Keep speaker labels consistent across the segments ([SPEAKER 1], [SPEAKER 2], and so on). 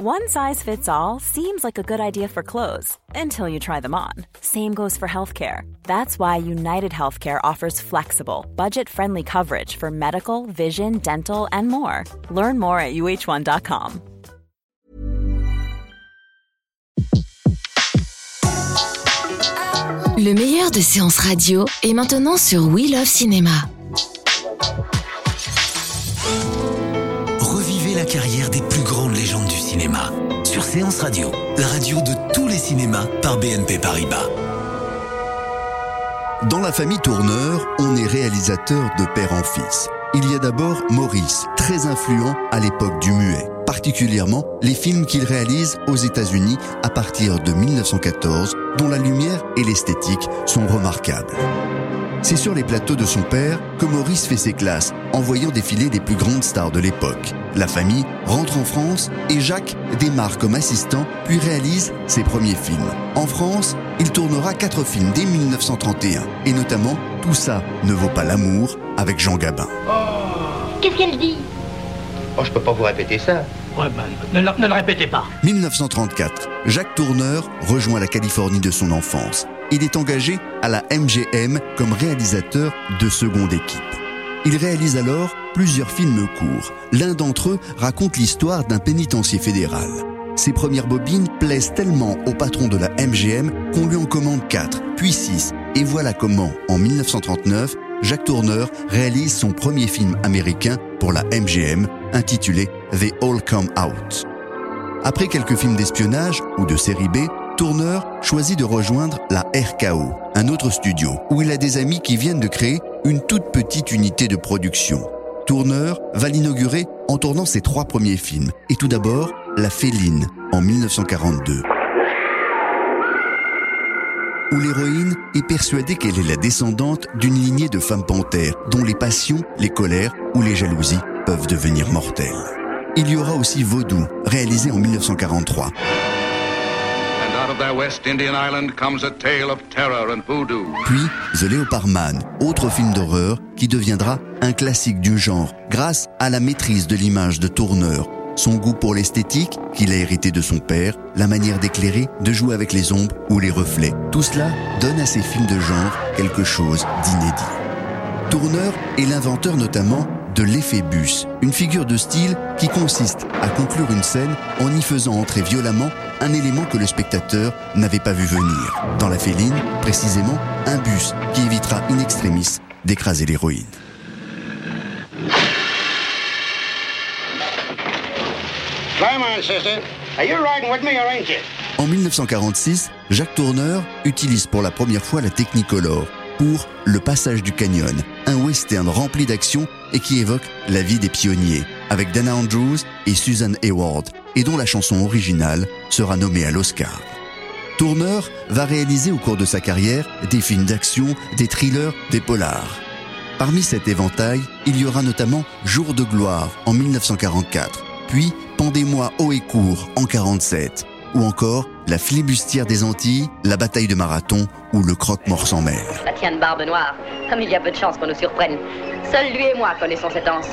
[SPEAKER 1] One size fits all seems like a good idea for clothes until you try them on. Same goes for healthcare. That's why United Healthcare offers flexible, budget friendly coverage for medical, vision, dental, and more. Learn more at uh1.com.
[SPEAKER 2] Le meilleur de séances radio est maintenant sur We Love Cinéma.
[SPEAKER 3] Carrière des plus grandes légendes du cinéma sur Séance Radio, la radio de tous les cinémas par BNP Paribas.
[SPEAKER 4] Dans la famille Tourneur, on est réalisateur de père en fils. Il y a d'abord Maurice, très influent à l'époque du muet, particulièrement les films qu'il réalise aux États-Unis à partir de 1914, dont la lumière et l'esthétique sont remarquables. C'est sur les plateaux de son père que Maurice fait ses classes, en voyant défiler les plus grandes stars de l'époque. La famille rentre en France et Jacques démarre comme assistant, puis réalise ses premiers films. En France, il tournera quatre films dès 1931, et notamment Tout ça ne vaut pas l'amour avec Jean Gabin.
[SPEAKER 5] Qu'est-ce qu'elle dit?
[SPEAKER 6] Oh, je peux pas vous répéter ça.
[SPEAKER 7] Ouais, ben, ne, le- ne le répétez pas.
[SPEAKER 4] 1934, Jacques Tourneur rejoint la Californie de son enfance. Il est engagé à la MGM comme réalisateur de seconde équipe. Il réalise alors plusieurs films courts. L'un d'entre eux raconte l'histoire d'un pénitencier fédéral. Ses premières bobines plaisent tellement au patron de la MGM qu'on lui en commande 4, puis 6. Et voilà comment, en 1939, Jacques Tourneur réalise son premier film américain pour la MGM, intitulé The All Come Out. Après quelques films d'espionnage ou de série B, Tourneur choisit de rejoindre la RKO, un autre studio, où il a des amis qui viennent de créer une toute petite unité de production. Tourneur va l'inaugurer en tournant ses trois premiers films, et tout d'abord La Féline en 1942 où l'héroïne est persuadée qu'elle est la descendante d'une lignée de femmes panthères dont les passions, les colères ou les jalousies peuvent devenir mortelles. Il y aura aussi Vaudou, réalisé en 1943.
[SPEAKER 8] That West Indian island comes a tale of terror and voodoo.
[SPEAKER 4] Puis The Leopard Man, autre film d'horreur qui deviendra un classique du genre grâce à la maîtrise de l'image de Tourneur, son goût pour l'esthétique qu'il a hérité de son père, la manière d'éclairer, de jouer avec les ombres ou les reflets. Tout cela donne à ces films de genre quelque chose d'inédit. Tourneur est l'inventeur notamment de l'effet bus, une figure de style qui consiste à conclure une scène en y faisant entrer violemment un élément que le spectateur n'avait pas vu venir. Dans la féline, précisément, un bus qui évitera in extremis d'écraser l'héroïne. En 1946, Jacques Tourneur utilise pour la première fois la Technicolor pour Le Passage du Canyon, un western rempli d'action et qui évoque la vie des pionniers, avec Dana Andrews et Susan Hayward, et dont la chanson originale sera nommée à l'Oscar. Tourneur va réaliser au cours de sa carrière des films d'action, des thrillers, des polars. Parmi cet éventail, il y aura notamment Jour de gloire en 1944, puis Pendez-moi haut et court en 47, ou encore La flibustière des Antilles, La bataille de Marathon ou Le croque-mort sans mer.
[SPEAKER 5] Ça tient de barbe noire. Comme il y a peu de chance qu'on nous surprenne. Seuls lui et moi connaissons cette anse.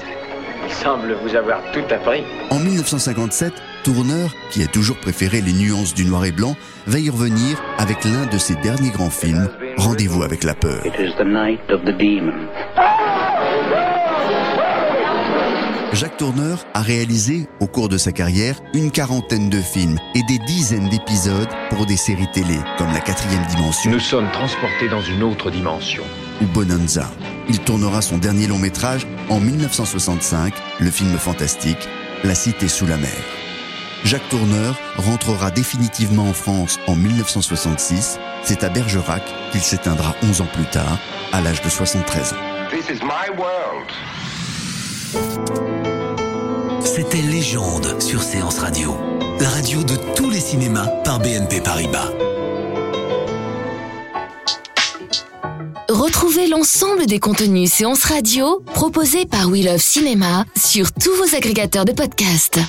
[SPEAKER 6] Il semble vous avoir tout appris.
[SPEAKER 4] En 1957, Tourneur, qui a toujours préféré les nuances du noir et blanc, va y revenir avec l'un de ses derniers grands films, Rendez-vous avec la peur.
[SPEAKER 6] It is the night of the demon.
[SPEAKER 4] Jacques Tourneur a réalisé, au cours de sa carrière, une quarantaine de films et des dizaines d'épisodes pour des séries télé, comme La quatrième dimension
[SPEAKER 9] Nous sommes transportés dans une autre dimension.
[SPEAKER 4] ou Bonanza. Il tournera son dernier long métrage en 1965, le film fantastique La cité sous la mer. Jacques Tourneur rentrera définitivement en France en 1966. C'est à Bergerac qu'il s'éteindra 11 ans plus tard, à l'âge de 73 ans.
[SPEAKER 8] This is my world.
[SPEAKER 3] C'était Légende sur Séance Radio, la radio de tous les cinémas par BNP Paribas.
[SPEAKER 2] Retrouvez l'ensemble des contenus séances radio proposés par We Love Cinéma sur tous vos agrégateurs de podcasts.